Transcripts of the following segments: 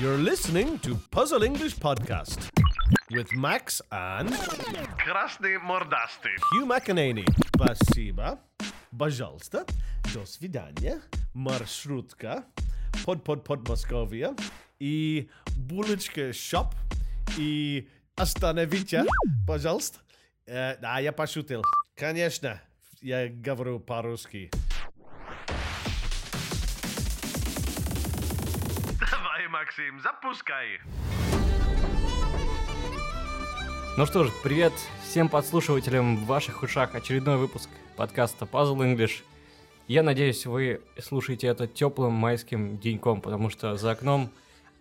You're listening to Puzzle English Podcast with Max and Krasny mordasty. Hugh McEnany. Спасибо. Пожалуйста. До свидания. Маршрутка. Под под под Московия. И булочка шоп. И остановите, пожалуйста. Э, да, я пошутил. Конечно, я говорю по-русски. Максим, запускай. Ну что ж, привет всем подслушивателям в ваших ушах. Очередной выпуск подкаста Puzzle English. Я надеюсь, вы слушаете это теплым майским деньком, потому что за окном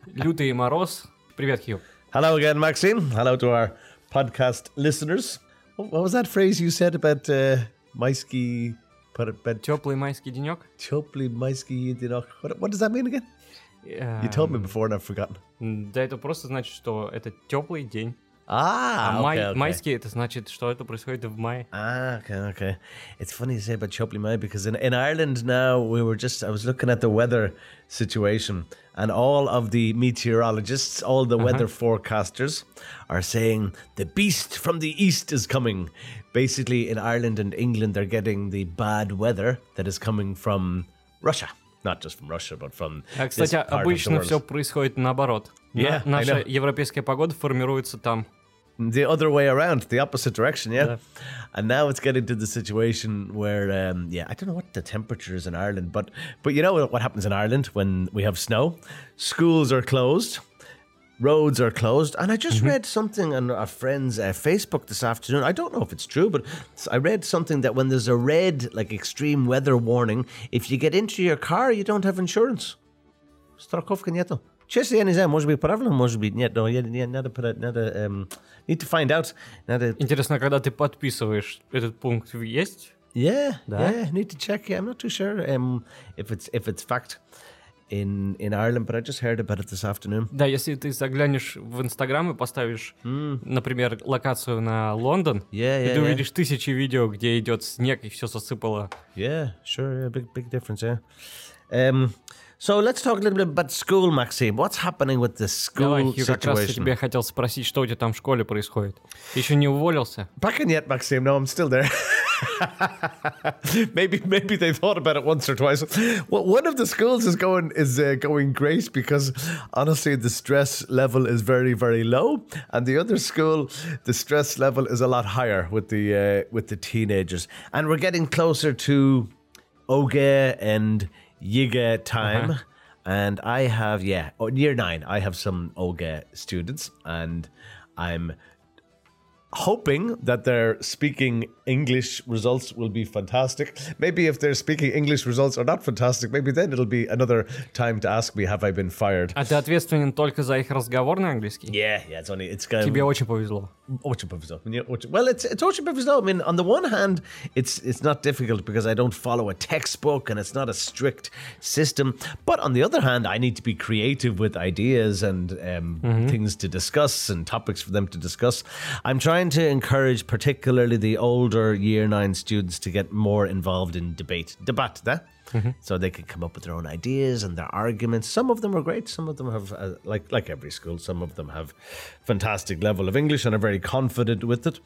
лютый мороз. Привет, Хью. Hello again, Maxine. Hello to our podcast listeners. What was that phrase you said about uh, майский... Теплый майский денек. теплый майский единок? What, what does that mean again? You told me before and I've forgotten. Да, это просто значит, что это теплый день. Ah, А май- okay, okay. майский это значит, что это происходит в мае. Ah, okay, okay. It's funny you say about Chopley Mai because in, in Ireland now we were just I was looking at the weather situation and all of the meteorologists, all the weather forecasters are saying the beast from the east is coming. Basically in Ireland and England they're getting the bad weather that is coming from Russia. Not just from Russia, but from А, this кстати, part of the обычно world. все происходит наоборот. На- Yeah, I наша know. европейская погода формируется там. the other way around, the opposite direction, yeah. Yeah. And now it's getting to the situation where, um, yeah, I don't know what the temperature is in Ireland, but but you know what, what happens in Ireland when we have snow? Schools are closed, roads are closed, and I just read something on a friend's uh, Facebook this afternoon. I don't know if it's true, but I read something that when there's a red, like extreme weather warning, if you get into your car, you don't have insurance. Страховка нету. Честно, я не знаю, может быть, правильно, может быть, нет, но я, я- надо, про- надо, эм, need to find out. Надо, Интересно, когда ты подписываешь этот пункт, есть? yeah, Да? yeah, need to check. Yeah, I'm not too sure um, if it's if it's fact In in Ireland, but I just heard about it this afternoon. Да, если ты заглянешь в Инстаграм и поставишь, например, локацию на Лондон, Yeah, yeah, ты yeah. увидишь тысячи видео, где идет снег и все засыпало. Yeah, sure, yeah, big big difference. Yeah. Um, so let's talk a little bit about school, Maxime. What's happening with the Давай, school Хью, как раз я situation? тебя хотел спросить, что у тебя там в школе происходит. Ты еще не уволился? Back in yet, Maxime? No, I'm still there. maybe maybe they thought about it once or twice. Well, one of the schools is going is uh, going great because honestly, the stress level is very very low, and the other school, the stress level is a lot higher with the uh, with the teenagers, and we're getting closer to Oge and Yiga time. And I have, yeah, oh, year nine, I have some Oge students, and I'm hoping that their speaking English results will be fantastic. Maybe if their speaking English results are not fantastic, maybe then it'll be another time to ask me, have I been fired? А ты ответственен только за их разговорный английский? Yeah, yeah, it's only, it's going Тебе очень повезло. Очень повезло. Мне очень- Well, it's it's очень повезло. I mean, on the one hand, it's it's not difficult because I don't follow a textbook and it's not a strict system. But on the other hand, I need to be creative with ideas and um, things to discuss and topics for them to discuss. I'm trying to encourage, particularly the older year nine students, to get more involved in debate, debate, da? so they can come up with their own ideas and their arguments. Some of them are great. Some of them have, uh, like like every school, some of them have fantastic level of English and are very confident with it.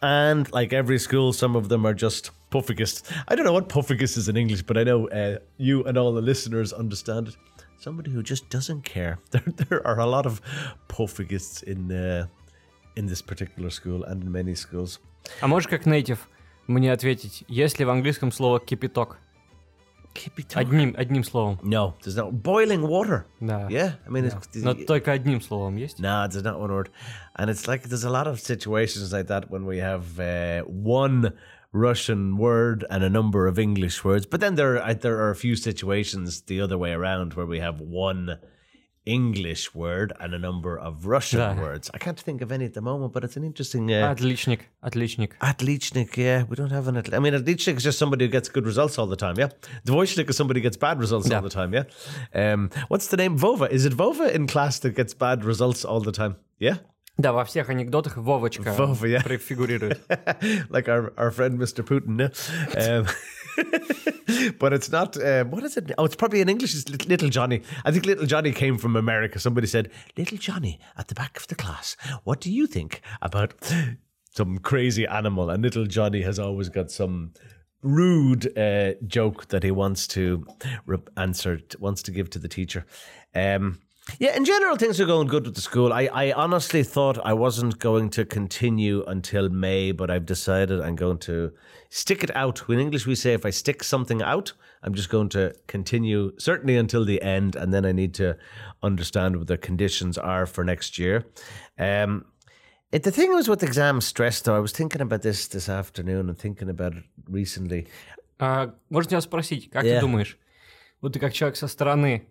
And like every school, some of them are just puffiest. I don't know what puffiest is in English, but I know uh, you and all the listeners understand it. Somebody who just doesn't care. There, there are a lot of puffigists in uh, in this particular school and in many schools. А можешь как нейтив мне ответить, есть ли в английском слово кипяток? Kippy Одним, одним словом. No, there's no boiling water. Да. Yeah, I mean, Да. it's, Но только одним словом есть? No, there's not one word. And it's like there's a lot of situations like that when we have uh, one Russian word and a number of English words. But then there are, there are a few situations the other way around where we have one English word and a number of Russian Да. words. I can't think of any at the moment, but it's an interesting. Uh, Отличник, отличник. Atlichnik, yeah, we don't have an. Atl- I mean, Atlichnik is just somebody who gets good results all the time, yeah. Dvoishnik is somebody who gets bad results Yeah. all the time, yeah. Um, what's the name? Vova. Is it Vova in class that gets bad results all the time? Yeah. Да, во всех анекдотах Вовочка Вова, yeah. префигурирует. like our, our friend Mr. Putin. Yeah? Um, but it's not. Uh, what is it? Oh, it's probably in English. It's Little Johnny. I think Little Johnny came from America. Somebody said, "Little Johnny at the back of the class. What do you think about some crazy animal?" And Little Johnny has always got some rude uh, joke that he wants to re- answer, wants to give to the teacher. Um, yeah, in general, things are going good with the school. I, I honestly thought I wasn't going to continue until May, but I've decided I'm going to stick it out. In English, we say if I stick something out, I'm just going to continue, certainly until the end, and then I need to understand what the conditions are for next year. Um, it, the thing was with exam stress, though, I was thinking about this this afternoon and thinking about it recently. А, можно тебя спросить, как Yeah. ты думаешь, вот ты как человек со стороны,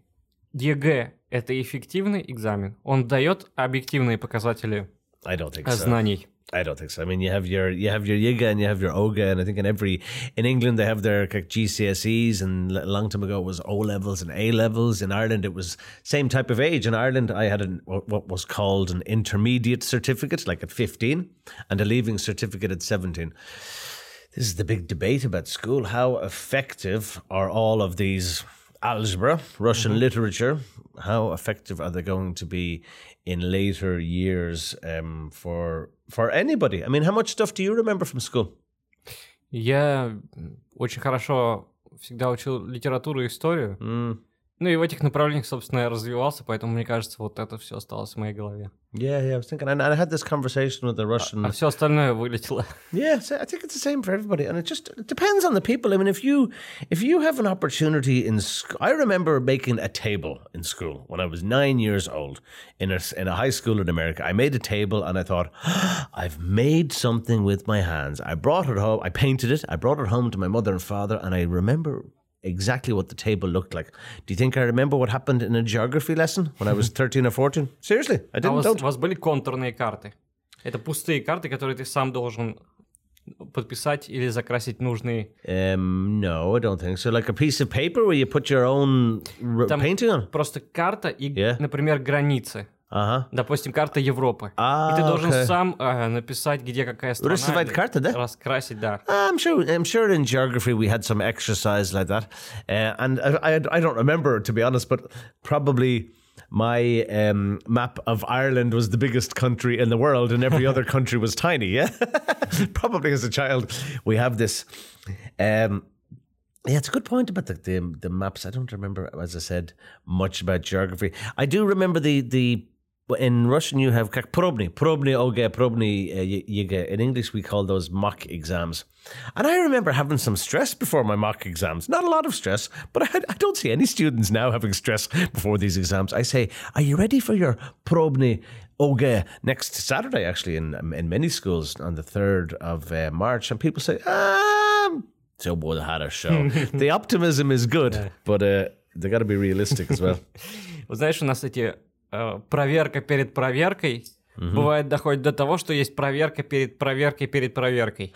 ЕГЭ – это эффективный экзамен? Он дает объективные показатели I don't think э, so. знаний? I don't think so. I mean, you have your you have your Yiga and you have your Oga, and I think in every in England they have their like, GCSEs, and a long time ago it was O levels and A levels. In Ireland, it was same type of age. In Ireland, I had an, what what was called an intermediate certificate, like at fifteen, and a leaving certificate at seventeen. This is the big debate about school. How effective are all of these algebra, Russian literature? How effective are they going to be in later years um, for for anybody? I mean, how much stuff do you remember from school? Я м, очень хорошо всегда учил литературу и историю. Mm. Ну и в этих направлениях, собственно, я развивался, поэтому, мне кажется, вот это все осталось в моей голове. Yeah, yeah. I was thinking, and I had this conversation with the Russian. А все остальное вылетело. Yeah, so I think it's the same for everybody, and it just it depends on the people. I mean, if you if you have an opportunity in school, I remember making a table in school when I was nine years old in a in a high school in America. I made a table, and I thought, I've made something with my hands. I brought it home. I painted it. I brought it home to my mother and father, and I remember. Exactly what the table looked like. Do you think I remember what happened in a geography lesson when I was 13 or 14? Seriously, I А у didn't. вас, don't. у вас были контурные карты? Это пустые карты, которые ты сам должен подписать или закрасить нужные. Um, no, I don't think so. Like a piece of paper where you put your own r- Там painting on. Просто карта и, Yeah. например, границы. Uh huh. Допустим, карта Европы. А, и ты должен окей. сам э, написать, где какая страна. Рисовать или карты, да? Раскрасить, да. I'm sure. I'm sure in geography we had some exercise like that, uh, and I, I I don't remember to be honest, but probably my um, map of Ireland was the biggest country in the world, and every other country was tiny. Yeah, probably as a child we have this. Um, yeah, it's a good point about the, the the maps. I don't remember, as I said, much about geography. I do remember the the in Russian you have как probny, probny oge, probny uh, y- yiga. In English we call those mock exams. And I remember having some stress before my mock exams. Not a lot of stress, but I, I don't see any students now having stress before these exams. I say, "Are you ready for your probny oge next Saturday?" Actually, in in many schools on the third of uh, March, and people say, "Um." So we'll had a show. the optimism is good, but uh, they got to be realistic as well. Вот знаешь, у нас эти э, проверка перед проверкой бывает доходит до того, что есть проверка перед проверкой перед проверкой.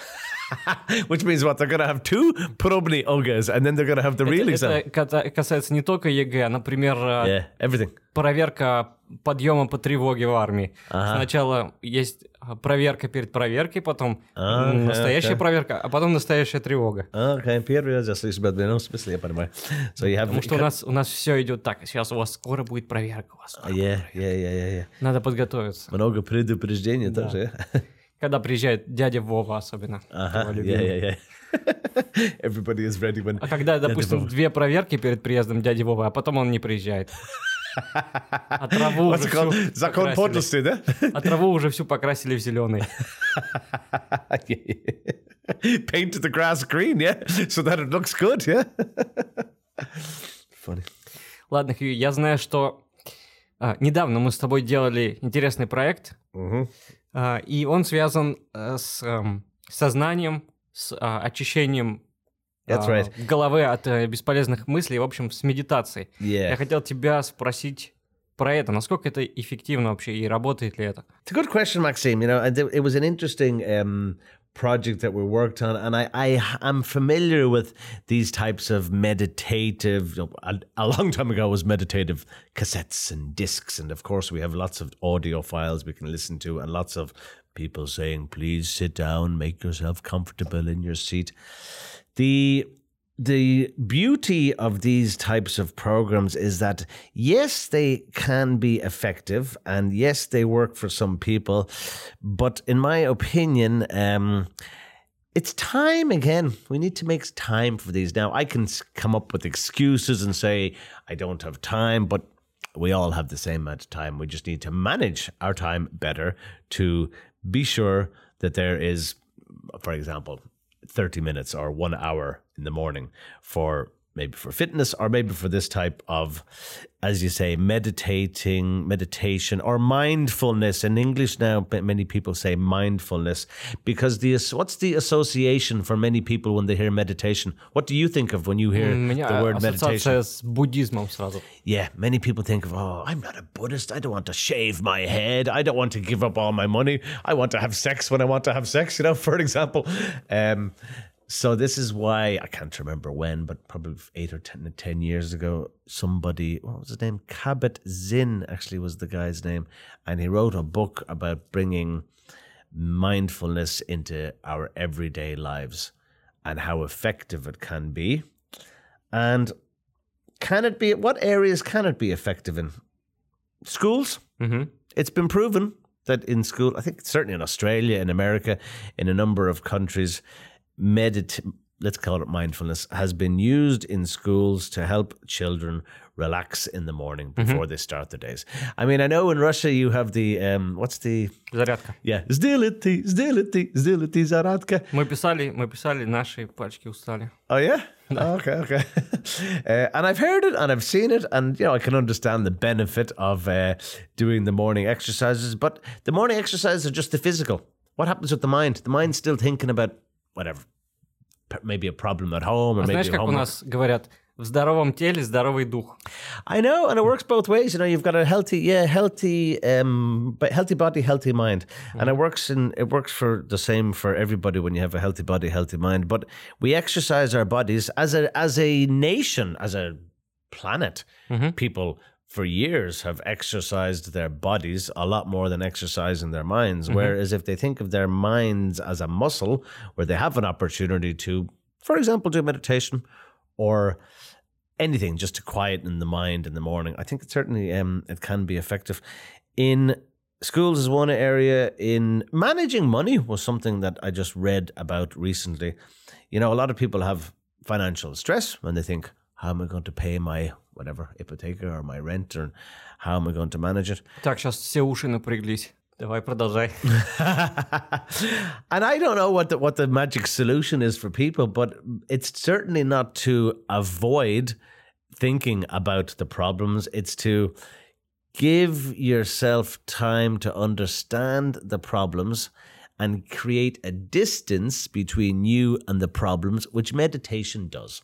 Which means what? They're to have two probably ogas and then they're to have the real это, exam. это касается не только ЕГЭ, а, например, э, yeah, everything. проверка подъема по тревоге в армии. Сначала есть э, проверка перед проверкой, потом А, окей, настоящая окей. проверка, а потом настоящая тревога. Okay, первый раз я слышу, ну, в смысле, я понимаю. So have... Потому что у нас, у нас все идет так. Сейчас у вас скоро будет проверка. У вас скоро Yeah, проверка. yeah, yeah, yeah, yeah. Надо подготовиться. Много предупреждений тоже. yeah? Когда приезжает дядя Вова особенно. Ага, yeah, yeah, yeah. Everybody is ready when... А когда, допустим, Вова. две проверки перед приездом дяди Вовы, а потом он не приезжает. А траву уже called? всю Закон подлости, да? А траву уже всю покрасили в зеленый. Painted the grass green, yeah? So that it looks good, yeah? Funny. Ладно, Хью, я знаю, что а, недавно мы с тобой делали интересный проект, Мгм. а, и он связан э, с эм, сознанием, с а, очищением That's а, right. головы от э, бесполезных мыслей, в общем, с медитацией. Я Yeah. хотел тебя спросить про это, насколько это эффективно вообще и работает ли это? It's a good question, Maxime. You know, it was an interesting um, project that we worked on, and I, I am familiar with these types of meditative. A, a long time ago was meditative cassettes and discs, and of course we have lots of audio files we can listen to, and lots of people saying, "Please sit down, make yourself comfortable in your seat." The the beauty of these types of programs is that yes they can be effective and yes they work for some people but in my opinion um, it's time again. We need to make time for these. Now i can come up with excuses and say i don't have time but we all have the same amount of time. We just need to manage our time better to be sure that there is for example 30 minutes or one hour in the morning for maybe for fitness or maybe for this type of as you say meditating meditation or mindfulness. In english now many people say mindfulness because the what's the association for many people when they hear meditation? What do you think of when you hear mm, the word meditation? yeah many people think of oh i'm not a buddhist. I don't want to shave my head. I don't want to give up all my money. I want to have sex when i want to have sex you know for example. Um, so this is why I can't remember when, but probably eight or ten, 10 years ago, somebody what was his name? Kabat-Zinn actually was the guy's name, and he wrote a book about bringing mindfulness into our everyday lives and how effective it can be, and can it be? What areas can it be effective in? Schools. Mm-hmm. It's been proven that in school, I think certainly in Australia, in America, in a number of countries medit let's call it mindfulness has been used in schools to help children relax in the morning before they start their days i mean i know in russia you have the um what's the Зарядка. yeah сделайте сделайте сделайте зарядка Мы писали, мы писали, наши пальчики устали. Oh yeah. Oh, okay, okay. uh, and I've heard it and I've seen it, and you know I can understand the benefit of uh, doing the morning exercises. But the morning exercises are just the physical. What happens with the mind? The mind's still thinking about whatever, p- maybe a problem at home or А maybe знаешь, как у homework. нас говорят, в здоровом теле здоровый дух. I know, and it works both ways. You know, you've got a healthy, yeah, healthy, um, but healthy body, healthy mind, and it works in it works for the same for everybody when you have a healthy body, healthy mind. But we exercise our bodies as a as a nation, as a planet. People for years have exercised their bodies a lot more than exercising their minds. Whereas if they think of their minds as a muscle, where they have an opportunity to, for example, do meditation or anything just to quieten the mind in the morning. I think it certainly um, it can be effective. In schools is one area. In managing money was something that I just read about recently. You know, a lot of people have financial stress when they think, "How am I going to pay my whatever hypotheca or my rent, or how am I going to manage it?" Так, сейчас все уши напряглись. Давай продолжай. and I don't know what the, what the magic solution is for people, but it's certainly not to avoid thinking about the problems. It's to give yourself time to understand the problems and create a distance between you and the problems, which meditation does.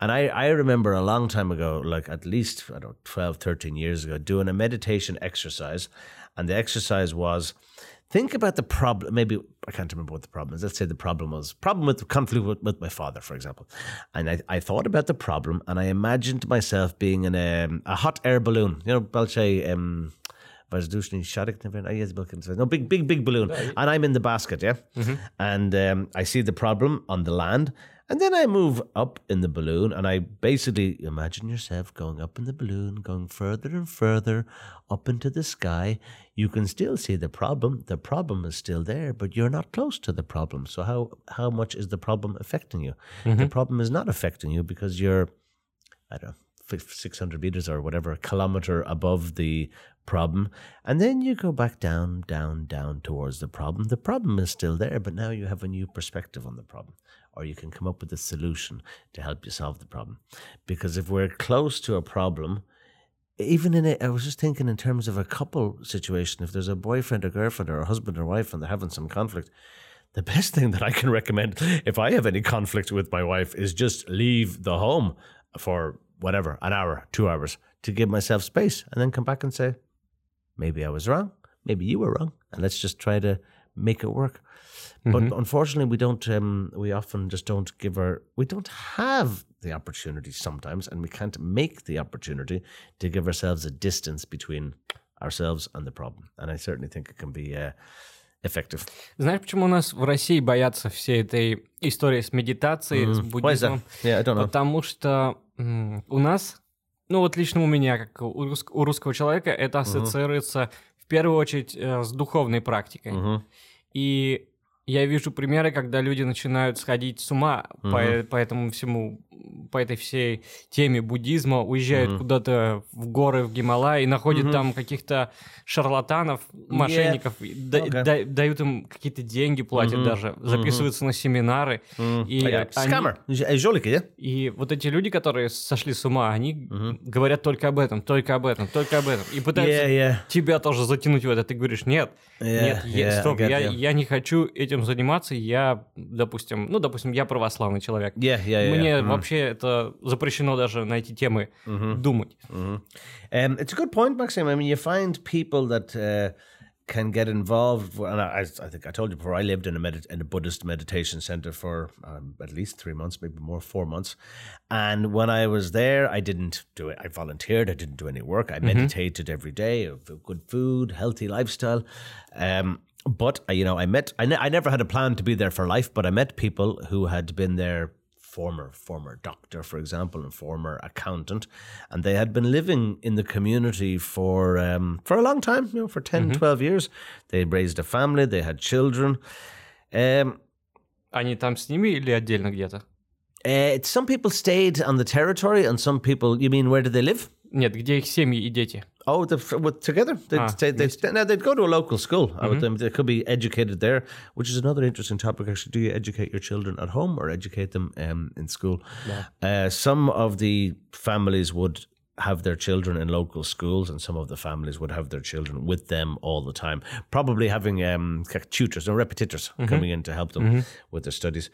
And I, I remember a long time ago, like at least, I don't know, 12, 13 years ago, doing a meditation exercise. And the exercise was think about the problem. Maybe I can't remember what the problem is. Let's say the problem was problem with conflict with, with my father, for example. And I, I thought about the problem and I imagined myself being in a, um, a hot air balloon. You know, Belche, um, Bezdushny Shadik oh, No, big, big, big balloon. Oh, and I'm in the basket, yeah? Mm-hmm. And um, I see the problem on the land and then I move up in the balloon and I basically imagine yourself going up in the balloon, going further and further up into the sky. You can still see the problem. The problem is still there, but you're not close to the problem. So how how much is the problem affecting you? The mm-hmm. problem is not affecting you because you're I don't know, 600 meters or whatever, a kilometer above the problem. And then you go back down, down, down towards the problem. The problem is still there, but now you have a new perspective on the problem. Or you can come up with a solution to help you solve the problem. Because if we're close to a problem, even in it, I was just thinking in terms of a couple situation, if there's a boyfriend or girlfriend or a husband or wife and they're having some conflict, the best thing that I can recommend if I have any conflict with my wife is just leave the home for whatever, an hour, two hours to give myself space and then come back and say, maybe I was wrong, maybe you were wrong, and let's just try to make it work. But unfortunately, we don't. Um, we often just don't give our. We don't have the opportunity sometimes, and we can't make the opportunity to give ourselves a distance between ourselves and the problem. And I certainly think it can be. Uh, effective. Знаешь, почему у нас в России боятся всей этой истории с медитацией, с Why is that? буддизмом? Yeah, I don't know. Потому что м, у нас, ну вот лично у меня, как у, рус- у русского человека, это ассоциируется в первую очередь э, с духовной практикой. Мгм. И я вижу примеры, когда люди начинают сходить с ума по, по этому всему, по этой всей теме буддизма, уезжают куда-то в горы, в Гималай и находят там каких-то шарлатанов, мошенников, и да- да- дают им какие-то деньги, платят даже, записываются на семинары. И, Oh, yeah. они-. Э, жулики, yeah? и вот эти люди, которые сошли с ума, они говорят только об этом, только об этом, только об этом. И пытаются Yeah, yeah. тебя тоже затянуть в это. Ты говоришь, нет, Yeah, нет, yeah, стоп, я, я не хочу этим заниматься, я, допустим, ну, допустим, я православный человек. Yeah, yeah, yeah. Мне Mhm. вообще это запрещено даже на эти темы думать. Um, it's a good point, Maxim. I mean, you find people that uh, can get involved. And I, I think I told you before. I lived in a medit- in a Buddhist meditation center for um, at least three months, maybe more, four months. And when I was there, I didn't do it. I volunteered. I didn't do any work. I meditated every day. Of good food, healthy lifestyle. Um, but uh, you know, I met. I, ne- I never had a plan to be there for life, but I met people who had been there former former doctor, for example, and former accountant, and they had been living in the community for um, for a long time, you know, for 10, 12 years. They raised a family, they had children. Um, Они там с ними или отдельно где-то? uh, some people stayed on the territory, and some people. You mean where did they live? Нет, где их семьи и дети? Oh, the, with, together. They'd, Ah, stay, they'd, stay, now they'd go to a local school. I would, um, they could be educated there, which is another interesting topic. Actually, do you educate your children at home or educate them um, in school? Uh, some of the families would have their children in local schools, and some of the families would have their children with them all the time. Probably having um, kind of tutors or repetitors coming in to help them with their studies.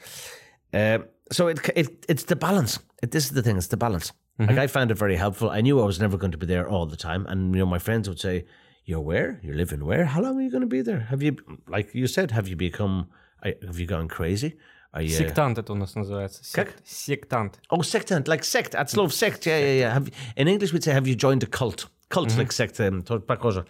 Uh, so it, it it's the balance. It, this is the thing. It's the balance. Like I found it very helpful. I knew I was never going to be there all the time, and you know my friends would say, "You're where? You're living where? How long are you going to be there? Have you, like you said, have you become? I- Have you gone crazy? Are you?" Сектант это у нас называется. Как? Сект- Сектант. Oh, sectant, like sect. At Slov sect. Yeah, yeah, yeah. Have, in English, we'd say, "Have you joined a cult?" Cult like sect. Um, bakosa.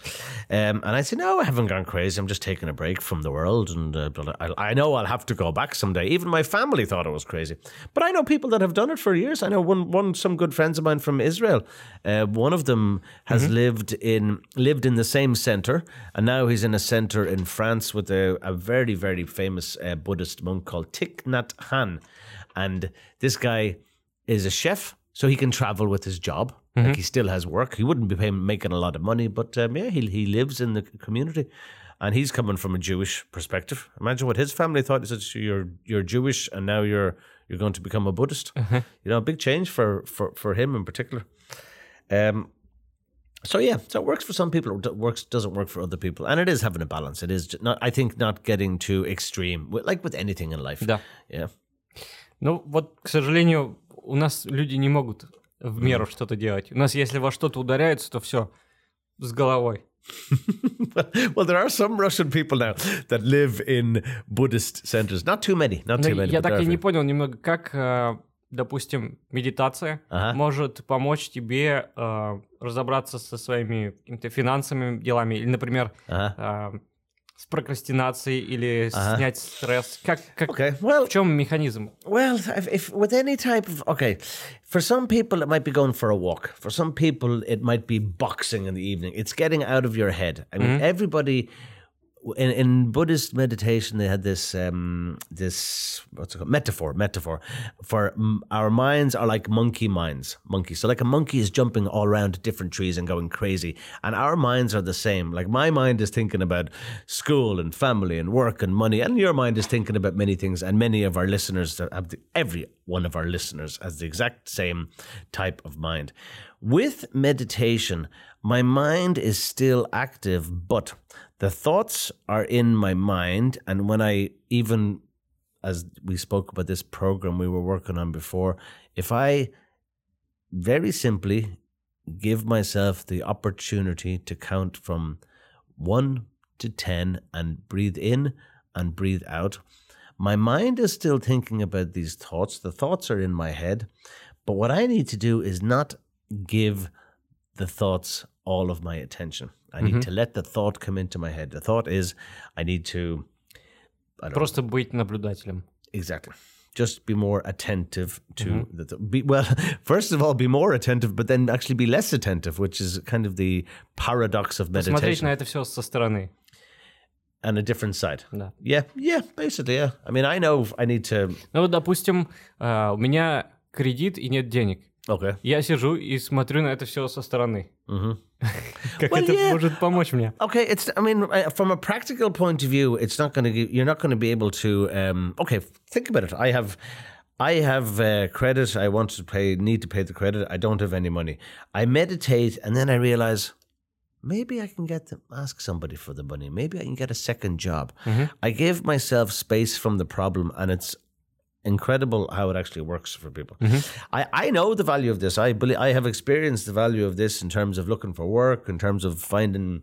um, and I said, "No, I haven't gone crazy. I'm just taking a break from the world, and uh, I, I know I'll have to go back someday." Even my family thought I was crazy, but I know people that have done it for years. I know one, one, some good friends of mine from Israel. Uh, one of them has lived in lived in the same center, and now he's in a center in France with a, a very, very famous uh, Buddhist monk called Thich Nhat Hanh, and this guy is a chef, so he can travel with his job. Like he still has work. He wouldn't be paying, making a lot of money, but um, yeah, he he lives in the community, and he's coming from a Jewish perspective. Imagine what his family thought. He said, "So "You're you're Jewish, and now you're you're going to become a Buddhist." You know, a big change for for for him in particular. Um, so yeah, so it works for some people. It works doesn't work for other people, and it is having a balance. It is ju- not. I think not getting too extreme, with- like with anything in life. Да. Yeah. Ну, вот, к сожалению, у нас люди не могут в меру что-то делать. У нас, если во что-то ударяются, то все с головой. well, there are some Russian people now that live in Buddhist centers. Not too many. Not too many. я так и не понял немного, как, э, допустим, медитация Ага. может помочь тебе э, разобраться со своими какими-то финансовыми делами, или, например, Ага. э, с прокрастинацией, или Ага. снять стресс. Как, как, Okay. Well, В чем механизм? Well, if, if with any type of okay, for some people it might be going for a walk. For some people it might be boxing in the evening. It's getting out of your head. I mean, everybody in, in Buddhist meditation they had this um, this what's it called metaphor metaphor for mm, our minds are like monkey minds monkeys. So like a monkey is jumping all around different trees and going crazy, and our minds are the same. Like my mind is thinking about school and family and work and money, and your mind is thinking about many things. And many of our listeners have the, every one of our listeners has the exact same type of mind. With meditation, my mind is still active, but the thoughts are in my mind. And when I even, as we spoke about this program we were working on before, if I very simply give myself the opportunity to count from one to 10 and breathe in and breathe out, my mind is still thinking about these thoughts. The thoughts are in my head. But what I need to do is not give the thoughts all of my attention. I need to let the thought come into my head. The thought is, I need to Просто быть наблюдателем. exactly just be more attentive to the th- be well first of all be more attentive but then actually be less attentive which is kind of the paradox of Смотреть meditation на это все со стороны. and a different side Да. yeah yeah basically yeah i mean i know i need to Ну вот, допустим, а, у меня кредит и нет денег. okay Я сижу и смотрю на это все со стороны. Как Well, это yeah. может помочь мне? Okay, it's. I mean, uh, from a practical point of view, it's not going to. You're not going to be able to. Um, okay, think about it. I have, I have uh, credit. I want to pay. Need to pay the credit. I don't have any money. I meditate, and then I realize maybe I can get to ask somebody for the money. Maybe I can get a second job. I give myself space from the problem, and it's incredible how it actually works for people. Mm-hmm. I, I know the value of this. I believe I have experienced the value of this in terms of looking for work, in terms of finding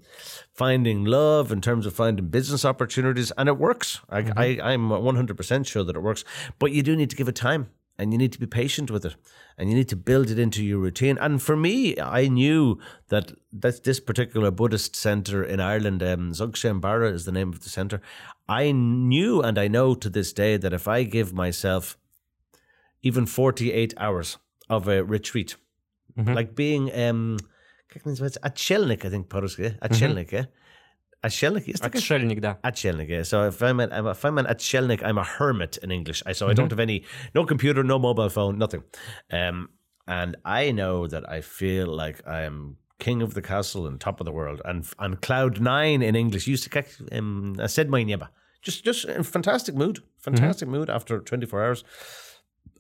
finding love, in terms of finding business opportunities, and it works. I, mm-hmm. I I'm 100 percent sure that it works. But you do need to give it time and you need to be patient with it. And you need to build it into your routine. And for me i knew that that this particular buddhist center in ireland um, Dzogchen Beara is the name of the center i knew and i know to this day that if i give myself even 48 hours of a retreat mm-hmm. like being um a chilnik i think eh? a mm-hmm. chilnik yeah Отшельник, есть такое? Отшельник, да. Отшельник, yeah. So if I'm, an, if I'm an Atshellnik, I'm a hermit in English. I, so I don't have any, no computer, no mobile phone, nothing. Um, and I know that I feel like I am king of the castle and top of the world. And on cloud nine in English, used to catch, um, I said my nieba. Just, just in fantastic mood, fantastic mood after 24 hours.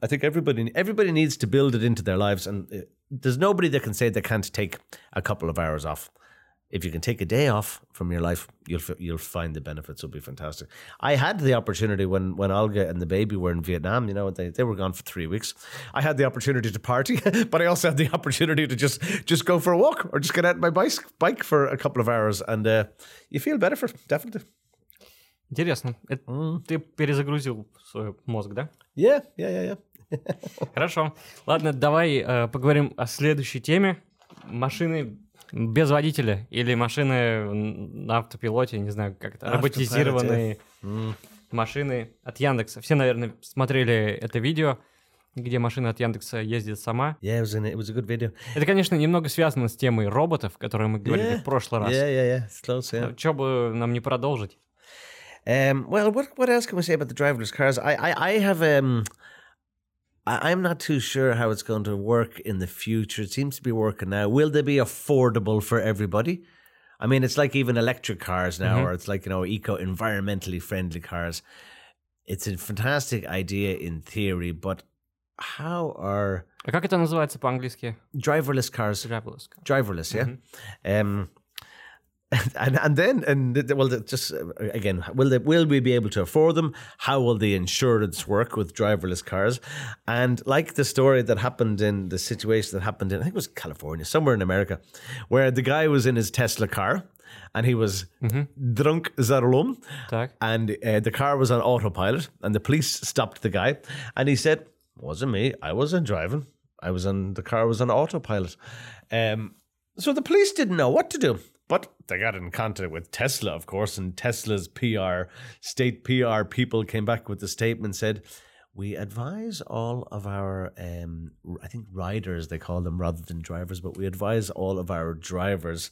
I think everybody everybody needs to build it into their lives, and uh, there's nobody that can say they can't take a couple of hours off. If you can take a day off from your life, you'll f- you'll find the benefits will be fantastic. I had the opportunity when when Olga and the baby were in Vietnam. You know, they, they were gone for three weeks. I had the opportunity to party, but I also had the opportunity to just just go for a walk or just get out my bike bike for a couple of hours, and uh, you feel better for it, definitely. Интересно. Это Ты перезагрузил свой мозг, да? Yeah, yeah, yeah, yeah. Хорошо. Ладно, давай э, поговорим о следующей теме. Машины без водителя или машины на автопилоте, не знаю, как это, роботизированные машины от Яндекса. Все, наверное, смотрели это видео, где машина от Яндекса ездит сама. Yeah, it was, in, it was a good video. Это, конечно, немного связано с темой роботов, о которой мы говорили Yeah. в прошлый раз. Yeah, yeah, yeah. It's close, yeah. Что бы нам не продолжить? Um, well, what what else can we say about the driverless cars? I I, I have um, I, I'm not too sure how it's going to work in the future. It seems to be working now. Will they be affordable for everybody? I mean, it's like even electric cars now, or it's like you know, eco environmentally friendly cars. It's a fantastic idea in theory, but how are А как это называется по-английски? driverless cars Driverless. driverless yeah um and and then and well, just uh, again, will they will we be able to afford them? How will the insurance work with driverless cars? And like the story that happened in the situation that happened in I think it was California, somewhere in America, where the guy was in his Tesla car and he was mm-hmm. drunk zarlum, and uh, the car was on autopilot, and the police stopped the guy, and he said, "Wasn't me. I wasn't driving. I was on the car was on autopilot." Um, so the police didn't know what to do but they got in contact with tesla of course and tesla's pr state pr people came back with the statement said we advise all of our um, i think riders they call them rather than drivers but we advise all of our drivers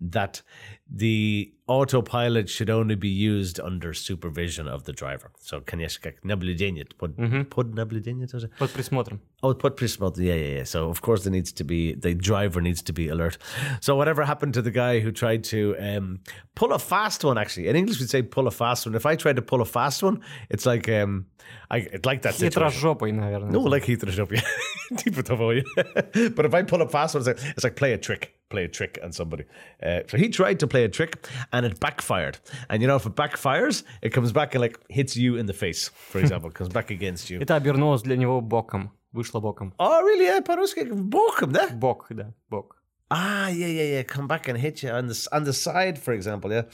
that the autopilot should only be used under supervision of the driver. So, конечно, как наблюдение. Под, под наблюдение тоже? Под присмотром. Oh, put pre-smoked. Yeah, yeah, yeah. So of course there needs to be the driver needs to be alert. So whatever happened to the guy who tried to um, pull a fast one? Actually, in English we'd say pull a fast one. If I tried to pull a fast one, it's like um, I it's like that situation. Хитрожопой, наверное. No, like Heath Bishop, yeah. Типа того, yeah. But if I pull a fast one, it's like, it's like play a trick, play a trick on somebody. Uh, so he tried to play a trick and it backfired. And you know, if it backfires, it comes back and like hits you in the face, for example, comes back against you. Это обернулось для него боком. Вышло боком. Oh, really? Yeah, по-русски боком, да? Бок, да, бок. Ah, yeah, yeah, yeah. Come back and hit you on the on the side, for example. Yeah.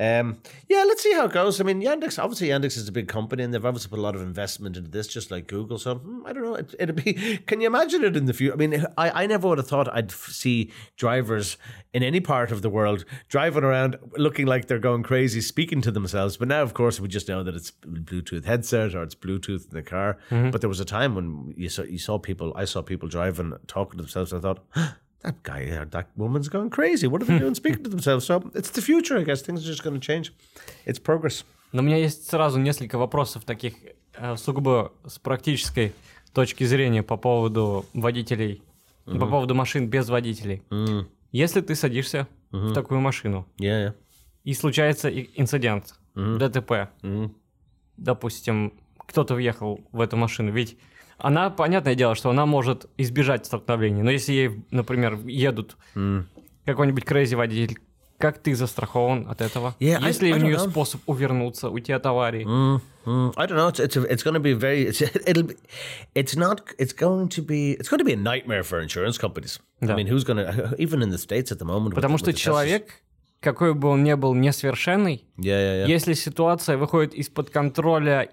Um, yeah, let's see how it goes. I mean, Yandex, obviously, Yandex is a big company and they've obviously put a lot of investment into this, just like Google. So hmm, I don't know. It, it'd be, can you imagine it in the future? I mean, I, I never would have thought I'd f- see drivers in any part of the world driving around looking like they're going crazy, speaking to themselves. But now, of course, we just know that it's Bluetooth headset or it's Bluetooth in the car. But there was a time when you saw, you saw people, I saw people driving, talking to themselves. I thought, that guy or that woman's going crazy. What are they doing speaking to themselves? So it's the future, I guess. Things are just going to change. It's progress. Но у меня есть сразу несколько вопросов таких э, сугубо с практической точки зрения по поводу водителей, по поводу машин без водителей. Если ты садишься в такую машину Yeah, yeah. и случается инцидент, ДТП, допустим, кто-то въехал в эту машину, ведь она, понятное дело, что она может избежать столкновения, но если ей, например, едут какой-нибудь crazy водитель, как ты застрахован от этого? Yeah, I- Есть ли I у нее know. способ увернуться, уйти от аварии? Mm, I don't know. It's it's, it's going to be very. It's, it'll be. It's not. It's going to be. It's going to be a nightmare for insurance companies. I Да. mean, who's going to even in the states at the moment? with Потому the- что with человек, какой бы он ни был несовершенный, Yeah, yeah, yeah. если ситуация выходит из-под контроля,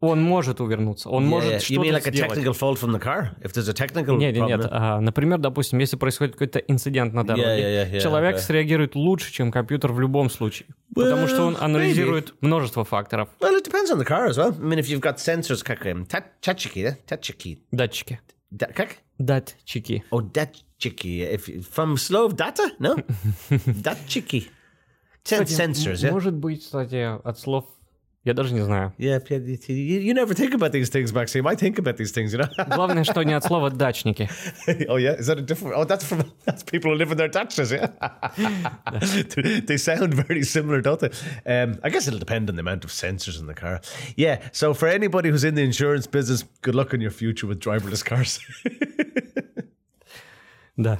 он может увернуться, он Yeah, может yeah. Что-то mean like a сделать. technical fault from the car? If there's a technical Нет, нет, нет. А, например, допустим, если происходит какой-то инцидент на дороге, yeah, yeah, человек okay. среагирует лучше, чем компьютер в любом случае. потому что он Well, анализирует множество факторов. Well, it depends on the car as well. I mean, if you've got sensors, как тачики, да? Тачики. Датчики. Da- Как? Датчики. Oh, датчики. If from Slov data, no? датчики. Sen- Sensors, yeah. Может быть, кстати, от слов... Я даже не знаю. Yeah, yeah, you, you never think about these things, Maxime. I think about these things, you know. Главное, что не от слова «дачники». oh yeah, is that a different? Oh, that's from that's people who live in their Dutchess, yeah. they sound very similar, don't they? Um, I guess it'll depend on the amount of sensors in the car. Yeah. So for anybody who's in the insurance business, good luck in your future with driverless cars. Да.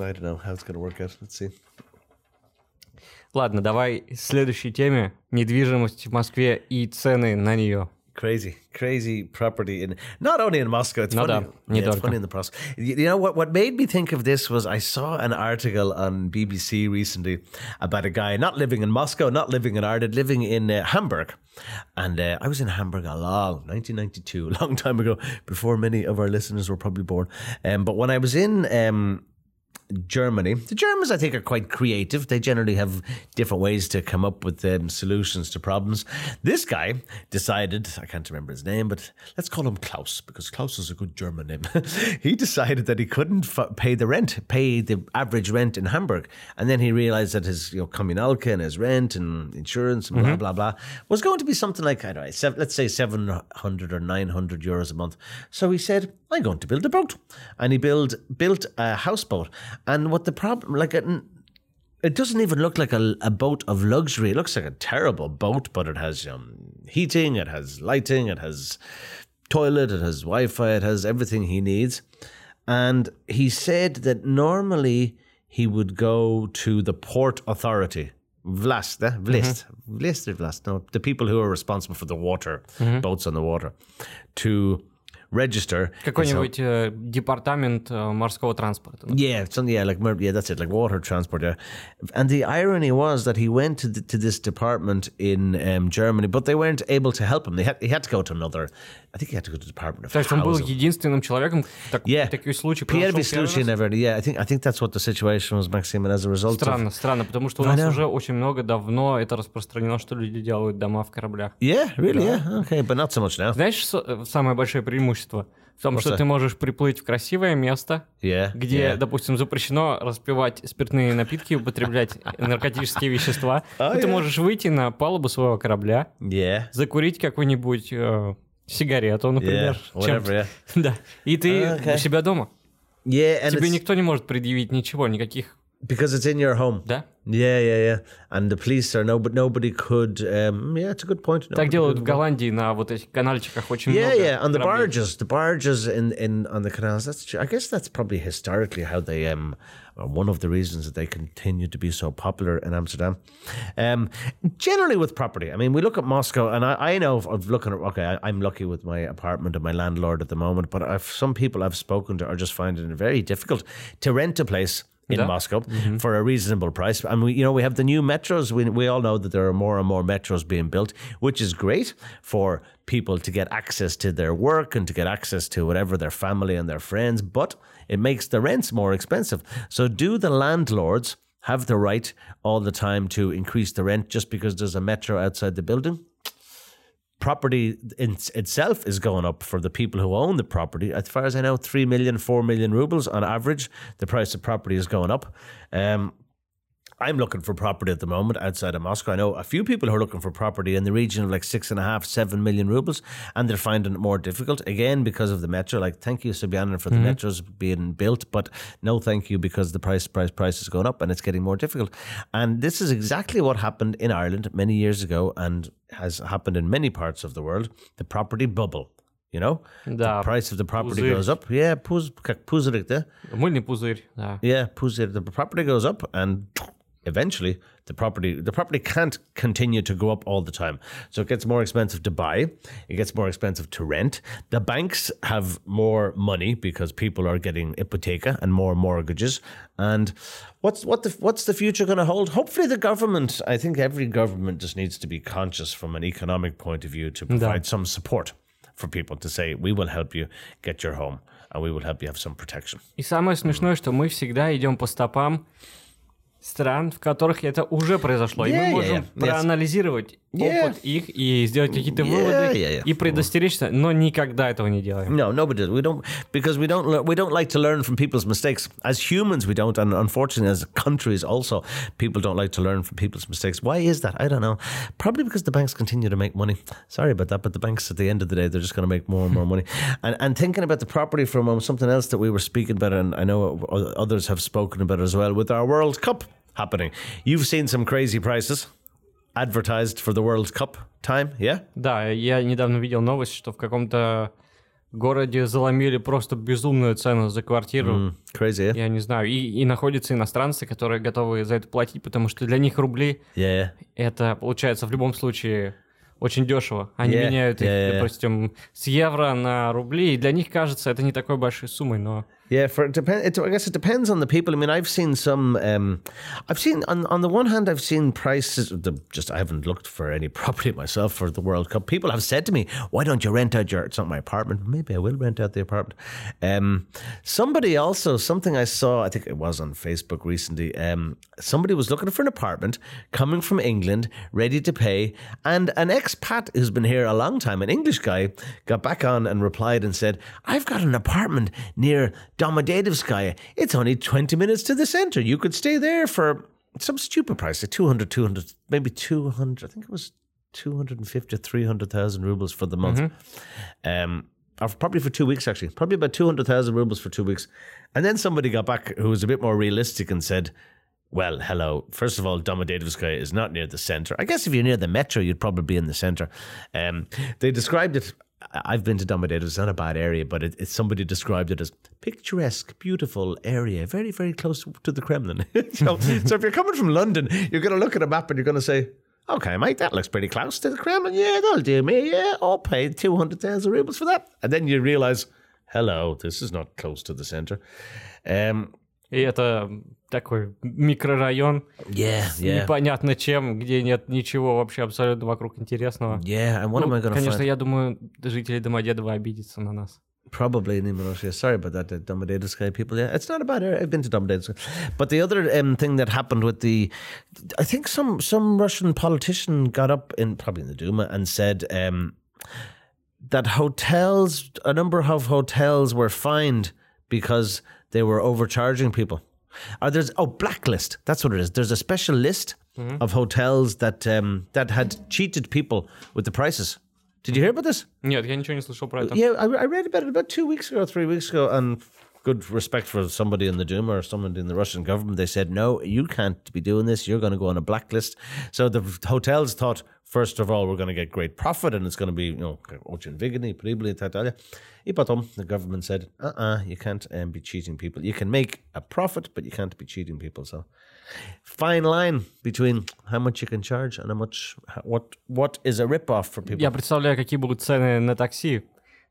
I don't know how it's going to work out. Let's see. Ладно, давай к следующей теме. Недвижимость в Москве и цены на нее. Crazy, crazy property in not only in Moscow. It's No, funny. no, yeah, it's недорого. funny in the process. You, you know what? What made me think of this was I saw an article on BBC recently about a guy not living in Moscow, not living in Ireland, living in uh, Hamburg, and uh, I was in Hamburg a long 1992, a long time ago, before many of our listeners were probably born. Um, but when I was in. Um, Germany. The Germans, I think, are quite creative. They generally have different ways to come up with um, solutions to problems. This guy decided, I can't remember his name, but let's call him Klaus because Klaus is a good German name. he decided that he couldn't f- pay the rent, pay the average rent in Hamburg. And then he realized that his you know, Kommunalke and his rent and insurance and blah, blah, blah was going to be something like, I don't know, seven, let's say 700 or 900 euros a month. So he said, I'm going to build a boat. And he build, built a houseboat. And what the problem, like, it, it doesn't even look like a, a boat of luxury. It looks like a terrible boat, but it has um, heating, it has lighting, it has toilet, it has Wi Fi, it has everything he needs. And he said that normally he would go to the port authority. Vlast, eh? Vlast, Vlast or Vlast, no, the people who are responsible for the water, boats on the water, to register. Какой-нибудь э, департамент э, морского транспорта. Yeah, something. Yeah, like yeah, that's it. Like water transport. Yeah, and the irony was that he went to, the, to this department in um, Germany, but they weren't able to help him. They had he had to go to another. I think he had to go to the Department of То есть он был единственным человеком, так, Yeah. такой случай Первый случай never. Yeah, I think I think that's what the situation was, Maxim, and as a result, Странно, Of, странно, потому что у нас уже очень много давно это распространено, что люди делают дома в кораблях. yeah, really, yeah, okay, but not so much now. Знаешь, э, самое большое преимущество? В том, что that? ты можешь приплыть в красивое место, Yeah, где, yeah. допустим, запрещено распивать спиртные напитки, употреблять наркотические вещества. Oh, И ты можешь выйти на палубу своего корабля, yeah, закурить какую-нибудь э, сигарету, например. yeah, чем-то. whatever. Yeah, Да. И ты okay. у себя дома. yeah, Тебе it's, никто не может предъявить ничего, никаких... because it's in your home. Да? Yeah, yeah, yeah, and the police are no, but nobody could. Um, yeah, it's a good point. Так Nobody делают could- в Голландии на вот этих канальчиках очень Yeah, много. yeah, on the кораблей. barges, the barges in, in on the canals. That's true. I guess that's probably historically how they um or one of the reasons that they continue to be so popular in Amsterdam. Um, generally with property, I mean, we look at Moscow, and I, I know of, of looking at okay, I, I'm lucky with my apartment and my landlord at the moment, but I've some people I've spoken to are just finding it very difficult to rent a place in Да. Moscow mm-hmm. for a reasonable price. And we, you know, we have the new metros. We, we all know that there are more and more metros being built, which is great for people to get access to their work and to get access to whatever their family and their friends. But it makes the rents more expensive. So do the landlords have the right all the time to increase the rent just because there's a metro outside the building? Property in itself is going up for the people who own the property. As far as I know, 3 million, 4 million rubles on average, the price of property is going up. Um, I'm looking for property at the moment outside of Moscow. I know a few people who are looking for property in the region of like six and a half, seven million rubles, and they're finding it more difficult again because of the metro. Like, thank you, Sobyanin, for the mm-hmm. metros being built, but no, thank you because the price, price, price is going up and it's getting more difficult. And this is exactly what happened in Ireland many years ago and has happened in many parts of the world. The property bubble. You know, да, the price of the property пузырь. goes up. Yeah, пуз, как пузырь, да? Мыльный пузырь, да. Yeah, пузырь. The property goes up and eventually the property the property can't continue to go up all the time. So it gets more expensive to buy, it gets more expensive to rent. The banks have more money because people are getting hypotheca and more mortgages. And what's what the what's the future going to hold? Hopefully the government, I think every government just needs to be conscious from an economic point of view to provide some support for people to say we will help you get your home and we will help you have some protection. И самое смешное, что мы всегда идем по стопам стран, в которых это уже произошло. и Yeah, мы yeah, можем yeah. Yes. проанализировать Yeah. опыт их и сделать какие-то Yeah, выводы yeah, yeah. и предостеречься, но никогда этого не делаем. No, nobody does. We don't because we don't le- we don't like to learn from people's mistakes. As humans, we don't, and unfortunately, as countries, also people don't like to learn from people's mistakes. Why is that? I don't know. Probably because the banks continue to make money. Sorry about that, but the banks at the end of the day, they're just going to make more and more money. And and thinking about the property for a moment, something else that we were speaking about, and I know o- others have spoken about as well, with our World Cup happening. You've seen some crazy prices Advertised for the World Cup time, yeah? Да, я недавно видел новость, что в каком-то городе заломили просто безумную цену за квартиру. Mm, crazy, yeah? Я не знаю. И, и находятся иностранцы, которые готовы за это платить, потому что для них рубли Yeah. это получается в любом случае очень дешево. Они Yeah, меняют их, yeah, yeah. допустим, с евро на рубли, и для них кажется это не такой большой суммой, но Yeah, for it depend. It, I guess it depends on the people. I mean, I've seen some. Um, I've seen on on the one hand, I've seen prices. The, just I haven't looked for any property myself for the World Cup. People have said to me, "Why don't you rent out your? It's not my apartment. Maybe I will rent out the apartment." Um, somebody also something I saw. I think it was on Facebook recently. Um, somebody was looking for an apartment coming from England, ready to pay, and an expat who's been here a long time, an English guy, got back on and replied and said, "I've got an apartment near." Domodedovskaya. It's only 20 minutes to the center. You could stay there for some stupid price, like 200, 200, maybe 200. I think it was 250 300,000 rubles for the month. Um, or probably for two weeks, actually. Probably about 200,000 rubles for two weeks. And then somebody got back who was a bit more realistic and said, well, hello. First of all, Domodedovskaya is not near the center. I guess if you're near the metro, you'd probably be in the center. Um, they described it. I've been to Domodedov. It's not a bad area, but it, it, somebody described it as picturesque, beautiful area, very, very close to the Kremlin. so, so if you're coming from London, you're going to look at a map and you're going to say, Okay, mate, that looks pretty close to the Kremlin. Yeah, that'll do me. Yeah, I'll pay 200,000 rubles for that. And then you realize, hello, this is not close to the center. Um, и это такой микрорайон yeah, с yeah. непонятно чем, где нет ничего вообще абсолютно вокруг интересного. Yeah, and what Ну, am I going to конечно, find? я думаю, жители Домодедова обидятся на нас. Probably in Russia. Sorry about that, the Domodedovskaya people. Yeah, it's not a bad area. I've been to Domodedovskaya. But the other um, thing that happened with the, I think some some Russian politician got up in probably in the Duma and said um, that hotels, a number of hotels were fined because they were overcharging people. Or there's oh blacklist. That's what it is. There's a special list of hotels that um, that had cheated people with the prices. Did you hear about this? Нет, я ничего не слышал про это. Yeah, I, I read about it about two weeks ago, three weeks ago, and good respect for somebody in the Duma or someone in the Russian government. They said, no, you can't be doing this. You're going to go on a blacklist. So the hotels thought, first of all, we're going to get great profit and it's going to be, you know, очень выгодно, прибыль и так далее. И потом the government said, uh-uh, you can't um, be cheating people. You can make a profit, but you can't be cheating people. So fine line between how much you can charge and how much, what, what is a rip-off for people. Я представляю, какие будут цены на такси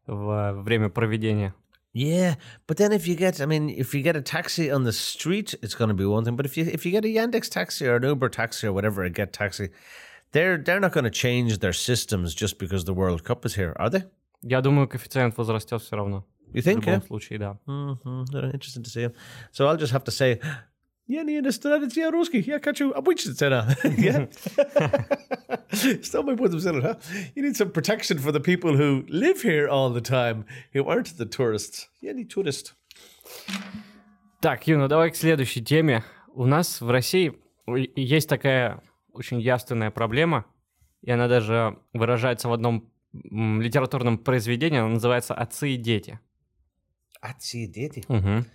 в время проведения. Yeah, but then if you get, I mean, if you get a taxi on the street, it's going to be one thing. But if you if you get a Yandex taxi or an Uber taxi or whatever, a Get taxi, they're they're not going to change their systems just because the World Cup is here, are they? Я думаю, коэффициент возрастет все равно. You В think? любом Yeah. случае, да. Mm-hmm. Interesting to see. So I'll just have to say, yeah, nie jest русский. Я хочу обычно цена. Yeah. Stop my point of huh? You need some protection for the people who live here all the time, who aren't the tourists. Yeah, не tourist. Так, Юна, давай к следующей теме. У нас в России и- есть такая очень явственная проблема, и она даже выражается в одном литературном произведении, она называется «Отцы и дети». Отцы и дети. Мгм,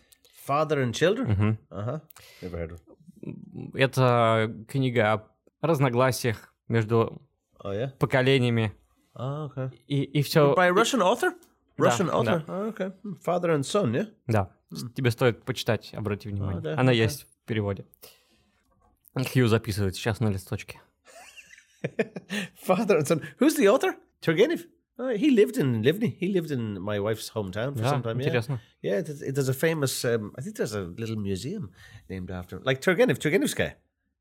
Father and children? мгм. Uh-huh. Never heard of Это книга о разногласиях между Oh, yeah? поколениями, Oh, okay. и, и все... By a Russian author? Да, Russian author? да. Oh, okay. Father and son, yeah? Да, тебе стоит почитать, обрати внимание. да, Она да. есть в переводе. Хью записывает сейчас на листочке. Father and son. Who's the author? Turgenev. Uh, he lived in Livny. He lived in my wife's hometown for some time. Интересно. Yeah, yeah there's, there's a famous. Um, I think there's a little museum named after him, like Turgenev, Turgenevskaya.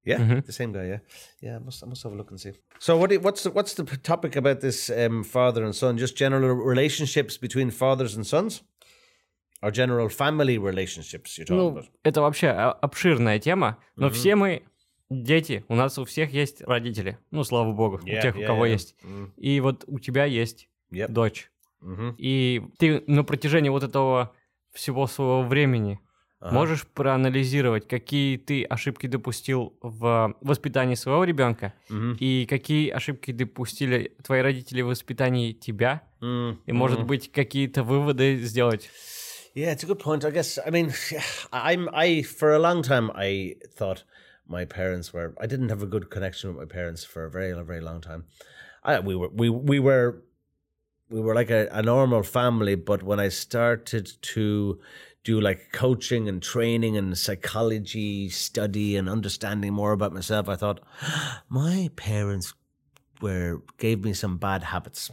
Yeah, mm-hmm. the same guy. Yeah, yeah. I must, I must have a look and see. So, what? You, what's the, what's the topic about this um, father and son? Just general relationships between fathers and sons, or general family relationships? You're talking ну, about? это вообще обширная тема, но mm-hmm. все мы дети, у нас у всех есть родители. Ну, слава богу, Yeah, у тех, у yeah, кого yeah. есть. Mm. И вот у тебя есть Yep. дочь. Mhm. И ты на протяжении вот этого всего своего времени Ага. можешь проанализировать, какие ты ошибки допустил в воспитании своего ребенка Мгм. и какие ошибки допустили твои родители в воспитании тебя, Mm, и, может mhm. быть, какие-то выводы сделать. Yeah, it's a good point. I guess. I mean, I'm. I for a long time I thought my parents were. I didn't have a good connection with my parents for a very, very long time. I, we were. We we were. We were like a, a normal family, but when I started to do like coaching and training and psychology study and understanding more about myself, I thought my parents were gave me some bad habits.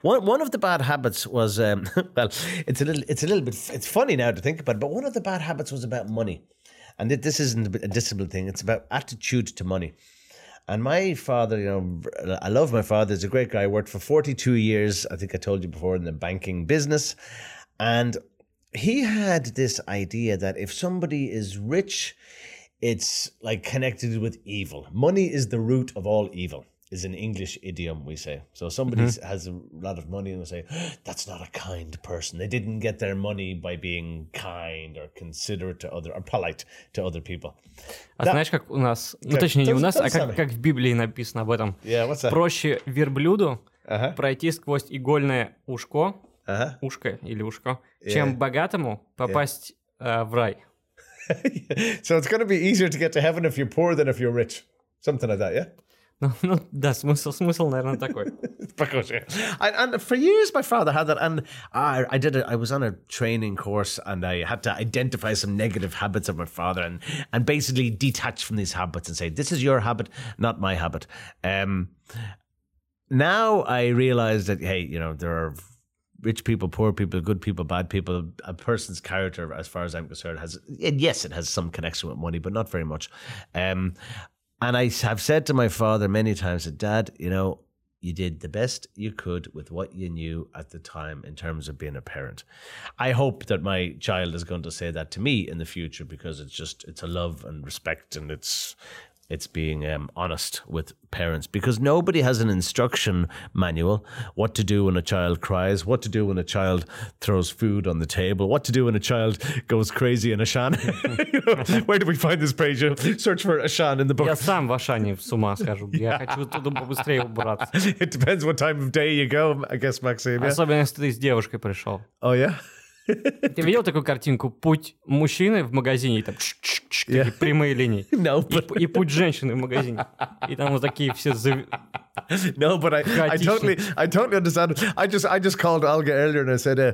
One one of the bad habits was um, well, it's a little it's a little bit it's funny now to think about, it, but one of the bad habits was about money, and this isn't a discipline thing. It's about attitude to money. And my father, you know, I love my father. He's a great guy. Worked for forty two years. I think I told you before in the banking business, and he had this idea that if somebody is rich, it's like connected with evil. Money is the root of all evil, is an English idiom we say. So somebody has a lot of money and we say, that's not a kind person. They didn't get their money by being kind or considerate to other or polite to other people. А Да. знаешь, как у нас, ну Как? точнее не То- у нас, то а же самое. как, как в Библии написано об этом. Yeah, what's that? Проще верблюду Uh-huh. пройти сквозь игольное ушко, Uh-huh. ушко или ушко, Yeah. чем богатому попасть э, в рай. so it's going to be easier to get to heaven if you're poor than if you're rich. Something like that, yeah? Ну, ну, да, смысл, смысл, наверное, такой. Precaution. And, and for years, my father had that, and I, I did it. I was on a training course, and I had to identify some negative habits of my father, and and basically detach from these habits and say, "This is your habit, not my habit." Um, now I realize that hey, you know there are rich people, poor people, good people, bad people. A person's character, as far as I'm concerned, has and yes, it has some connection with money, but not very much. Um, and I have said to my father many times, that, Dad, you know, you did the best you could with what you knew at the time in terms of being a parent. I hope that my child is going to say that to me in the future because it's just it's a love and respect and it's it's being um, honest with parents because nobody has an instruction manual what to do when a child cries, what to do when a child throws food on the table, what to do when a child goes crazy in Ashan. you know, where do we find this page? Search for Ashan in the book. Я сам в Ашане с ума схожу. Я хочу туда побыстрее убраться. It depends what time of day you go, I guess, Maxime. Yeah? Особенно, если ты с девушкой пришел. Oh, yeah? Ты видел такую картинку? Путь мужчины в магазине, и там такие прямые линии. No, И, but и путь женщины в магазине. И там вот такие все... зав- no, but I, I totally, I totally understand. I just, I just called Olga earlier and I said, uh,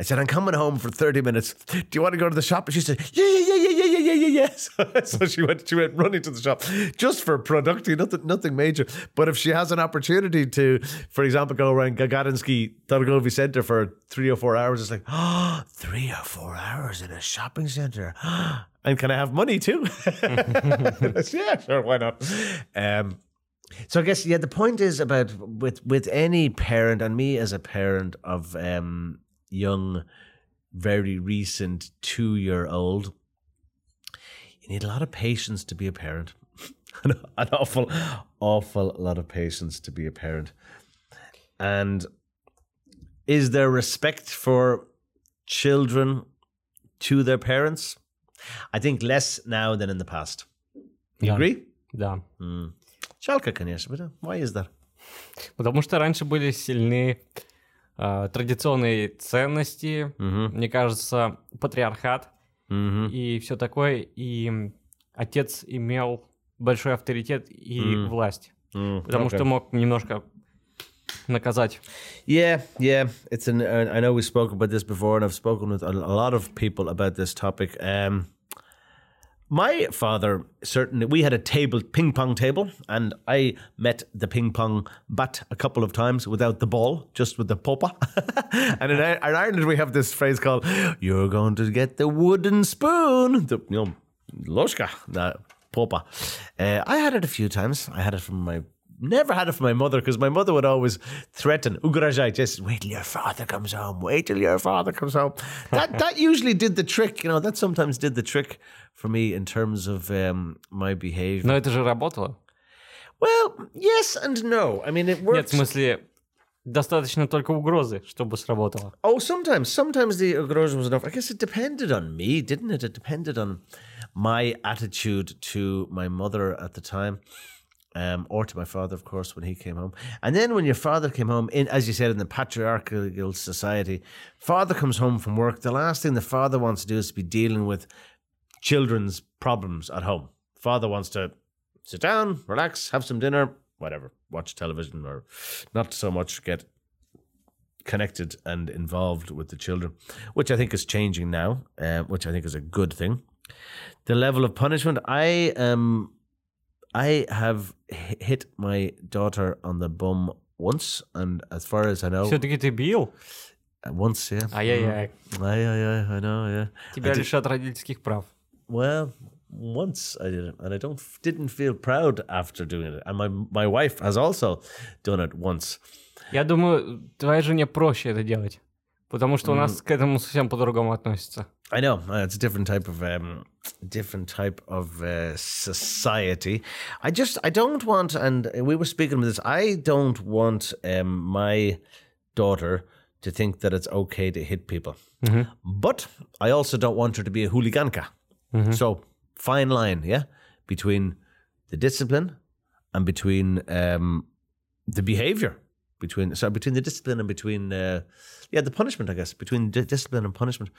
I said, I'm coming home for 30 minutes. Do you want to go to the shop? And she said, Yeah, yeah, yeah, yeah, yeah, yeah, yeah, yeah. So, so she went she went running to the shop just for productive, nothing nothing major. But if she has an opportunity to, for example, go around Gagarinsky Dolgovi Center for three or four hours, it's like, oh, three or four hours in a shopping center. and can I have money too? yeah, sure, why not? Um, so I guess yeah, the point is about with with any parent and me as a parent of um, young, very recent two year old, you need a lot of patience to be a parent. an an awful, awful lot of patience to be a parent. And is there respect for children to their parents? I think less now than in the past. You Да. agree? Да. Жалко, конечно, but uh, why is that? Потому что раньше были сильны э, традиционные ценности, Мгм. мне кажется, патриархат Мгм. и все такое. И отец имел большой авторитет и М. власть, Mm, потому okay. что мог немножко наказать. Yeah, yeah. It's an. I know we spoke about this before, and I've spoken with a lot of people about this topic. Um, my father certainly. We had a table, ping pong table, and I met the ping pong bat a couple of times without the ball, just with the popa. and in, in Ireland, we have this phrase called "You're going to get the wooden spoon." The you know, loshka, the popa. Uh, I had it a few times. I had it from my Never had it from my mother because my mother would always threaten, Ugrajai, just wait till your father comes home, wait till your father comes home. That that usually did the trick, you know, that sometimes did the trick for me in terms of um, my behavior. Но это же работало. Well, yes and no. I mean, it Нет, works. в смысле, достаточно только угрозы, чтобы сработало. Oh, sometimes. Sometimes the aggression was enough. I guess it depended on me, didn't it? It depended on my attitude to my mother at the time. Um, or to my father, of course, when he came home. And then when your father came home, in as you said, in the patriarchal society, father comes home from work. The last thing the father wants to do is to be dealing with children's problems at home. Father wants to sit down, relax, have some dinner, whatever, watch television, or not so much get connected and involved with the children, which I think is changing now, uh, which I think is a good thing. The level of punishment, I um, I have hi- hit my daughter on the bum once, and as far as I know, Все-таки ты бил? uh, once, yeah. Ай-яй-яй. Aye, aye, aye, I know, yeah. Тебя I did- лишат родительских прав. Well, once I did it, and I don't didn't feel proud after doing it. And my my wife has also done it once. Я думаю, твоей жене проще это делать. Потому что у нас к этому совсем по-другому относятся. I know uh, it's a different type of um, different type of uh, society. I just I don't want, and we were speaking of this. I don't want um, my daughter to think that it's okay to hit people, but I also don't want her to be a hooliganka. So fine line, yeah, between the discipline and between um, the behavior. Between sorry, between the discipline and between uh, yeah the punishment, I guess. Between di- discipline and punishment.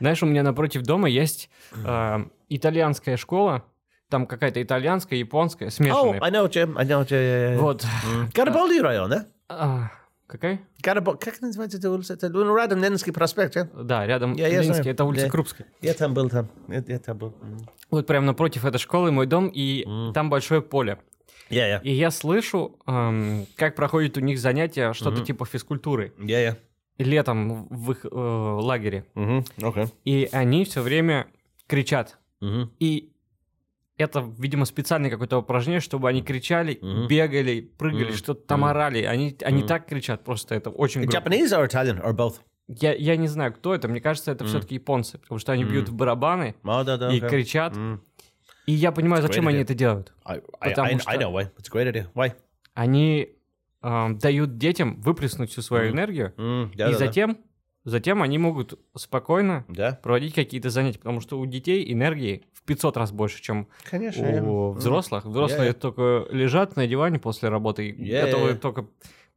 Знаешь, у меня напротив дома есть э, итальянская школа. Там какая-то итальянская, японская, Oh, смешанная. I know, Jim. I know, Jim. Yeah, yeah, yeah. Вот. Garibaldi район, да? А, какая? Garibaldi, как называется это улица? Это ну, рядом Ленинский проспект, yeah? Да, рядом Я- я Ленинский, знаю. это улица Я- Крупская. Я там был, там. Я, я там был. М. Вот прямо напротив этой школы мой дом, и там большое поле. Yeah, yeah. И я слышу, эм, как проходят у них занятия, что-то типа физкультуры. Yeah, yeah. Летом в их э, лагере. Mm-hmm. Okay. И они все время кричат. Mm-hmm. И это, видимо, специальное какое-то упражнение, чтобы они кричали, бегали, прыгали, что-то там орали. Они, они так кричат, просто это очень громко. Japanese or Italian or both? Я, я не знаю, кто это. Мне кажется, это все-таки японцы, потому что они бьют в барабаны Oh, да, да, и okay. кричат. И я понимаю, зачем они это делают. I, I, Потому I, что- I know why. It's a great idea. Why? Они эм, дают детям выплеснуть всю свою энергию, Mm, да, и да, да. затем, затем они могут спокойно Да. проводить какие-то занятия, потому что у детей энергии в 500 раз больше, чем Конечно. у yeah. взрослых. Взрослые Я- только лежат на диване после работы и Я- готовы я- только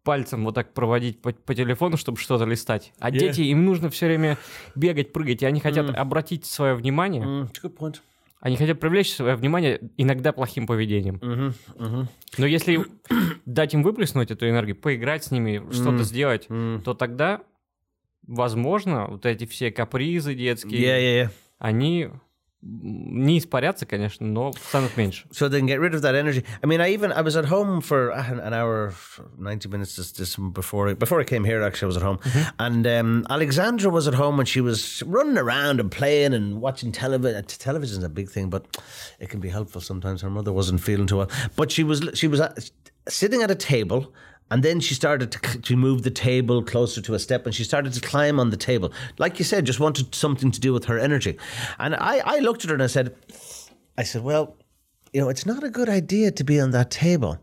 пальцем вот так проводить по, по телефону, чтобы что-то листать. А Я- дети, им нужно все время бегать, прыгать, и они хотят обратить свое внимание, Mm, good point. Они хотят привлечь свое внимание иногда плохим поведением. Mm-hmm. Mm-hmm. Но если дать им выплеснуть эту энергию, поиграть с ними, что-то сделать, то тогда возможно, вот эти все капризы детские, Yeah, yeah, yeah. они не испарятся, конечно, но станут меньше. So they can get rid of that energy. I mean, I even I was at home for an an hour, ninety minutes just, just before I, before I came here. Actually, I was at home, and um, Alexandra was at home, and she was running around and playing and watching television. Television's a big thing, but it can be helpful sometimes. Her mother wasn't feeling too well, but she was she was at, sitting at a table. and then she started to, to move the table closer to a step and she started to climb on the table. Like you said, just wanted something to do with her energy. And I, I looked at her and I said, I said, well, you know, it's not a good idea to be on that table.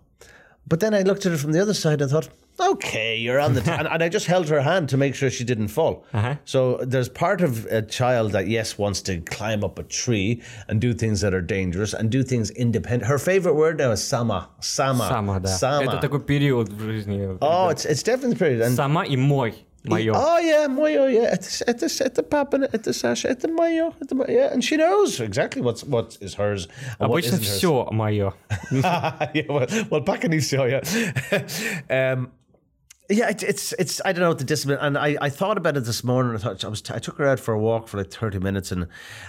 But then I looked at her from the other side and thought, okay, you're on the t-. and, and I just held her hand to make sure she didn't fall. Uh-huh. So there's part of a child that yes wants to climb up a tree and do things that are dangerous and do things independent. Her favorite word now is sama, sama, Сама, да. sama. Это такой период в жизни. oh, ребят. it's it's definitely period. And Сама и мой. Мое. Oh yeah, moyo, yeah. It's it's it's the papa, it's the Sasha, it's the moyo, it's the yeah, and she knows exactly what's what is hers. And what Обычно isn't hers. все мое. yeah, well, well, back in Easter, yeah. um, yeah, it's, it's it's I don't know what the discipline, and I, I thought about it this morning. I thought I was I took her out for a walk for like thirty minutes, and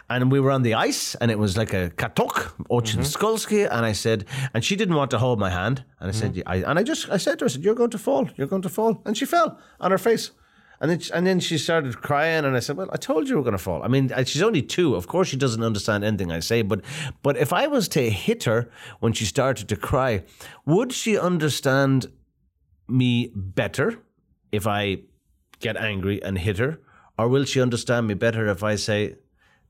and we were on the ice, and it was like a katok, Ochin mm-hmm. Skolsky, and I said, and she didn't want to hold my hand, and I said, mm-hmm. I, and I just I said to her, I said, you're going to fall, you're going to fall, and she fell on her face. And then, and then she started crying, and I said, "Well, I told you we're going to fall." I mean, she's only two. Of course, she doesn't understand anything I say. But, but if I was to hit her when she started to cry, would she understand me better if I get angry and hit her, or will she understand me better if I say,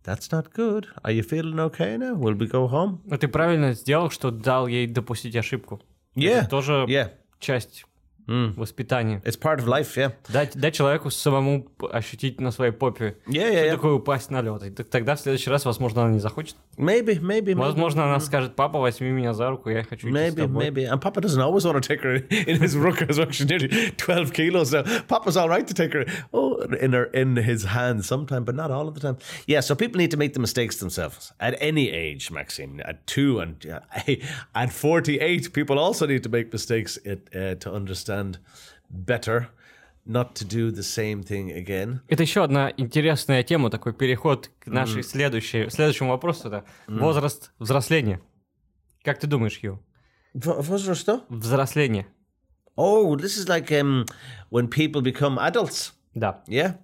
"That's not good. Are you feeling okay now? Will we go home?" Но ты правильно сделал, что дал ей допустить ошибку. Yeah, Это тоже yeah. часть воспитания. It's part of life. Yeah, Дать, дать человеку самому п- ощутить на своей попе, yeah, что yeah. yeah. такое упасть на лед. И т- тогда в следующий раз, возможно, она не захочет. Maybe, maybe, maybe. Возможно, она скажет, папа, возьми меня за руку, я хочу идти с Maybe, тобой. maybe. And Papa doesn't always want to take her in his ruck as well. She's nearly 12 kilos now. Papa's all right to take her oh, in her in his hands sometime, but not all of the time. Yeah, so people need to make the mistakes themselves at any age, Maxime. At two and uh, at 48, people also need to make mistakes it, uh, to understand better, not to do the same thing again. Это еще одна интересная тема, такой переход к нашей следующей, следующему вопросу. Это возраст взросления. Как ты думаешь, Ю? В- Возраст? Взросление. Oh, this is like um, when people become adults. Да. Yeah.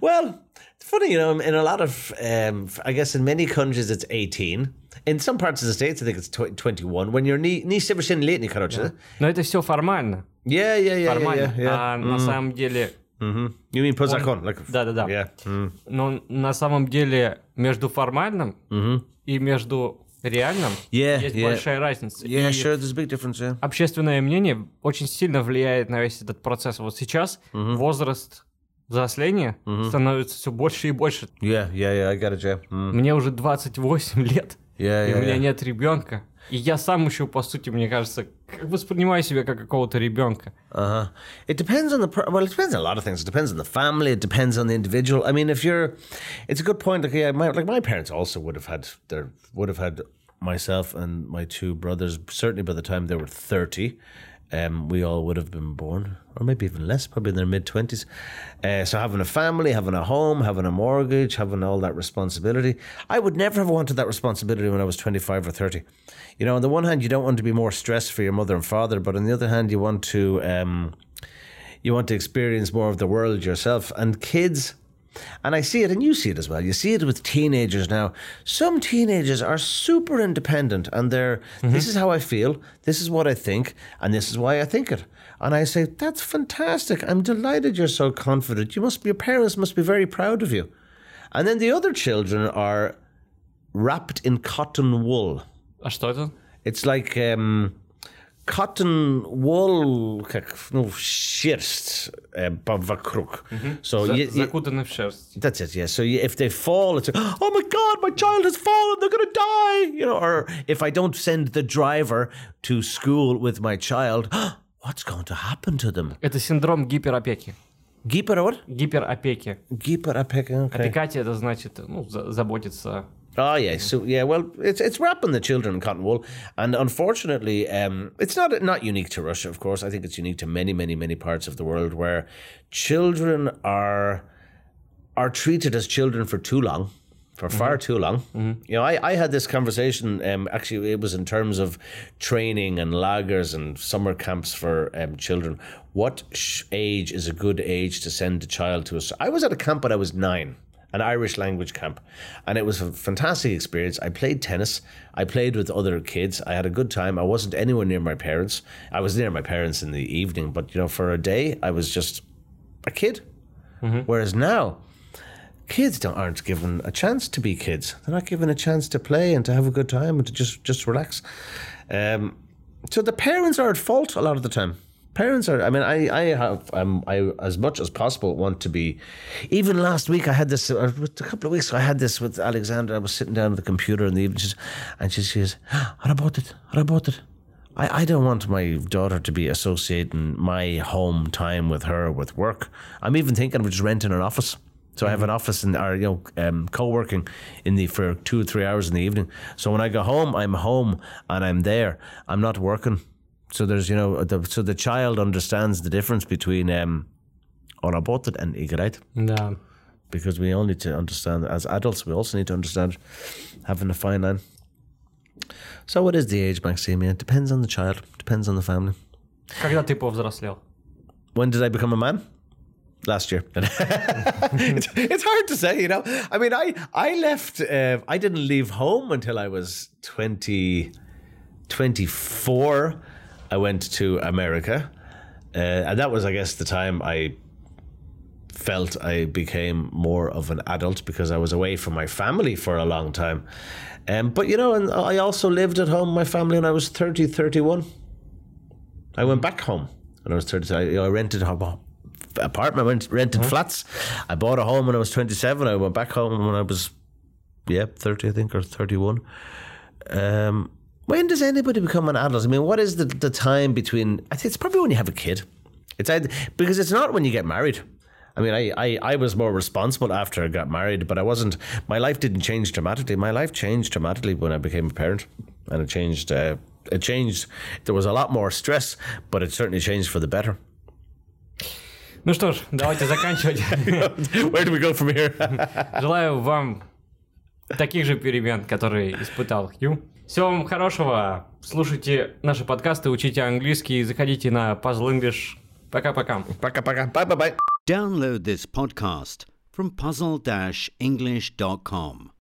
well, it's funny, you know, in a lot of, um, I guess in many countries it's 18. In some parts of the States, I think it's tw- 21. When you're не, не совершеннолетний, короче. Но это все формально. Yeah, yeah, yeah, yeah, Формально. yeah. yeah. А на самом деле... You mean по закон? Like, Да-да-да. Yeah. Mm. Но на самом деле между формальным и между реальным Yeah, есть yeah. большая разница. Yeah, И sure, there's big difference, yeah. общественное мнение очень сильно влияет на весь этот процесс. Вот сейчас возраст взросления становится все больше и больше. Yeah, yeah, yeah, I got it, yeah. Mm. Мне уже 28 лет, Yeah, и yeah, у меня yeah. нет ребенка. И я сам еще, по сути, мне кажется, как воспринимаю себя как какого-то ребенка. Uh-huh. It depends on the per- well. It depends on a lot of things. It depends on the family. It depends on the individual. I mean, if you're, it's a good point. Like, yeah, my, like my parents also would have had their would have had myself and my two brothers. Certainly by the time they were thirty, um, we all would have been born, or maybe even less, probably in their mid twenties. Uh, so having a family, having a home, having a mortgage, having all that responsibility. I would never have wanted that responsibility when I was twenty five or thirty. You know, on the one hand, you don't want to be more stressed for your mother and father, but on the other hand, you want to um, you want to experience more of the world yourself. And kids, and I see it, and you see it as well. You see it with teenagers now. Some teenagers are super independent, and they're, mm-hmm. this is how I feel, this is what I think, and this is why I think it. And I say, that's fantastic. I'm delighted you're so confident. You must, your parents must be very proud of you. And then the other children are wrapped in cotton wool. Verstanden? It's like, um, cotton wool, как, ну, шерсть э, по- вокруг. So За- you, you- Закутаны в шерсть. that's it, yeah. So you, if they fall, it's like, oh my god, my child has fallen, they're gonna die, you know. Or if I don't send the driver to school with my child, what's going to happen to them? Это синдром гиперопеки. Гипер what? Гиперопеки. Гиперопека, okay. Опекать это значит ну, за- заботиться Oh yeah, so yeah, well, it's it's wrapping the children in cotton wool, and unfortunately, um, it's not not unique to Russia. Of course, I think it's unique to many, many, many parts of the world where children are are treated as children for too long, for far too long. You know, I, I had this conversation. Um, actually, it was in terms of training and lagers and summer camps for um, children. What sh- age is a good age to send a child to? A, s- I was at a camp when I was nine an Irish language camp. And it was a fantastic experience. I played tennis. I played with other kids. I had a good time. I wasn't anywhere near my parents. I was near my parents in the evening, but you know, for a day, I was just a kid. Whereas now, kids don't, aren't given a chance to be kids. They're not given a chance to play and to have a good time and to just just relax. Um, so the parents are at fault a lot of the time. Parents are. I mean, I I have um I as much as possible want to be. Even last week, I had this. Uh, a couple of weeks ago, I had this with Alexandra. I was sitting down at the computer in the evening, and she says, "What about it? What about it?" I, I don't want my daughter to be associating my home time with her with work. I'm even thinking of just renting an office. So I have an office in or you know um, co-working in the for two or three hours in the evening. So when I go home, I'm home and I'm there. I'm not working So there's you know the, so the child understands the difference between um, unaborted and ignorant Да. because we all need to understand as adults. We also need to understand having a fine line. So what is the age, Maxime? It depends on the child. Depends on the family. Когда ты повзрослел? When did I become a man? Last year. it's, it's hard to say, you know. I mean, I I left. Uh, I didn't leave home until I was 20, 24. I went to America, uh, and that was, I guess, the time I felt I became more of an adult because I was away from my family for a long time. Um, but you know, and I also lived at home, with my family, when I was 30, 31. I went back home when I was 30. I, you know, I rented a apartment, went rented flats. I bought a home when I was 27. I went back home when I was, yeah, 30, I think, or 31. Um, when does anybody become an adult? I mean, what is the, the time between? I think it's probably when you have a kid. It's either, because it's not when you get married. I mean, I, I, I was more responsible after I got married, but I wasn't. My life didn't change dramatically. My life changed dramatically when I became a parent, and it changed. Uh, it changed. There was a lot more stress, but it certainly changed for the better. Ну что ж, давайте заканчивать. Where do we go from here? Желаю вам таких же перемен, которые испытал Хью. Всего вам хорошего. Слушайте наши подкасты, учите английский, заходите на Puzzle English. Пока-пока. Пока-пока. Bye-bye-bye. Download this podcast from puzzle-english.com.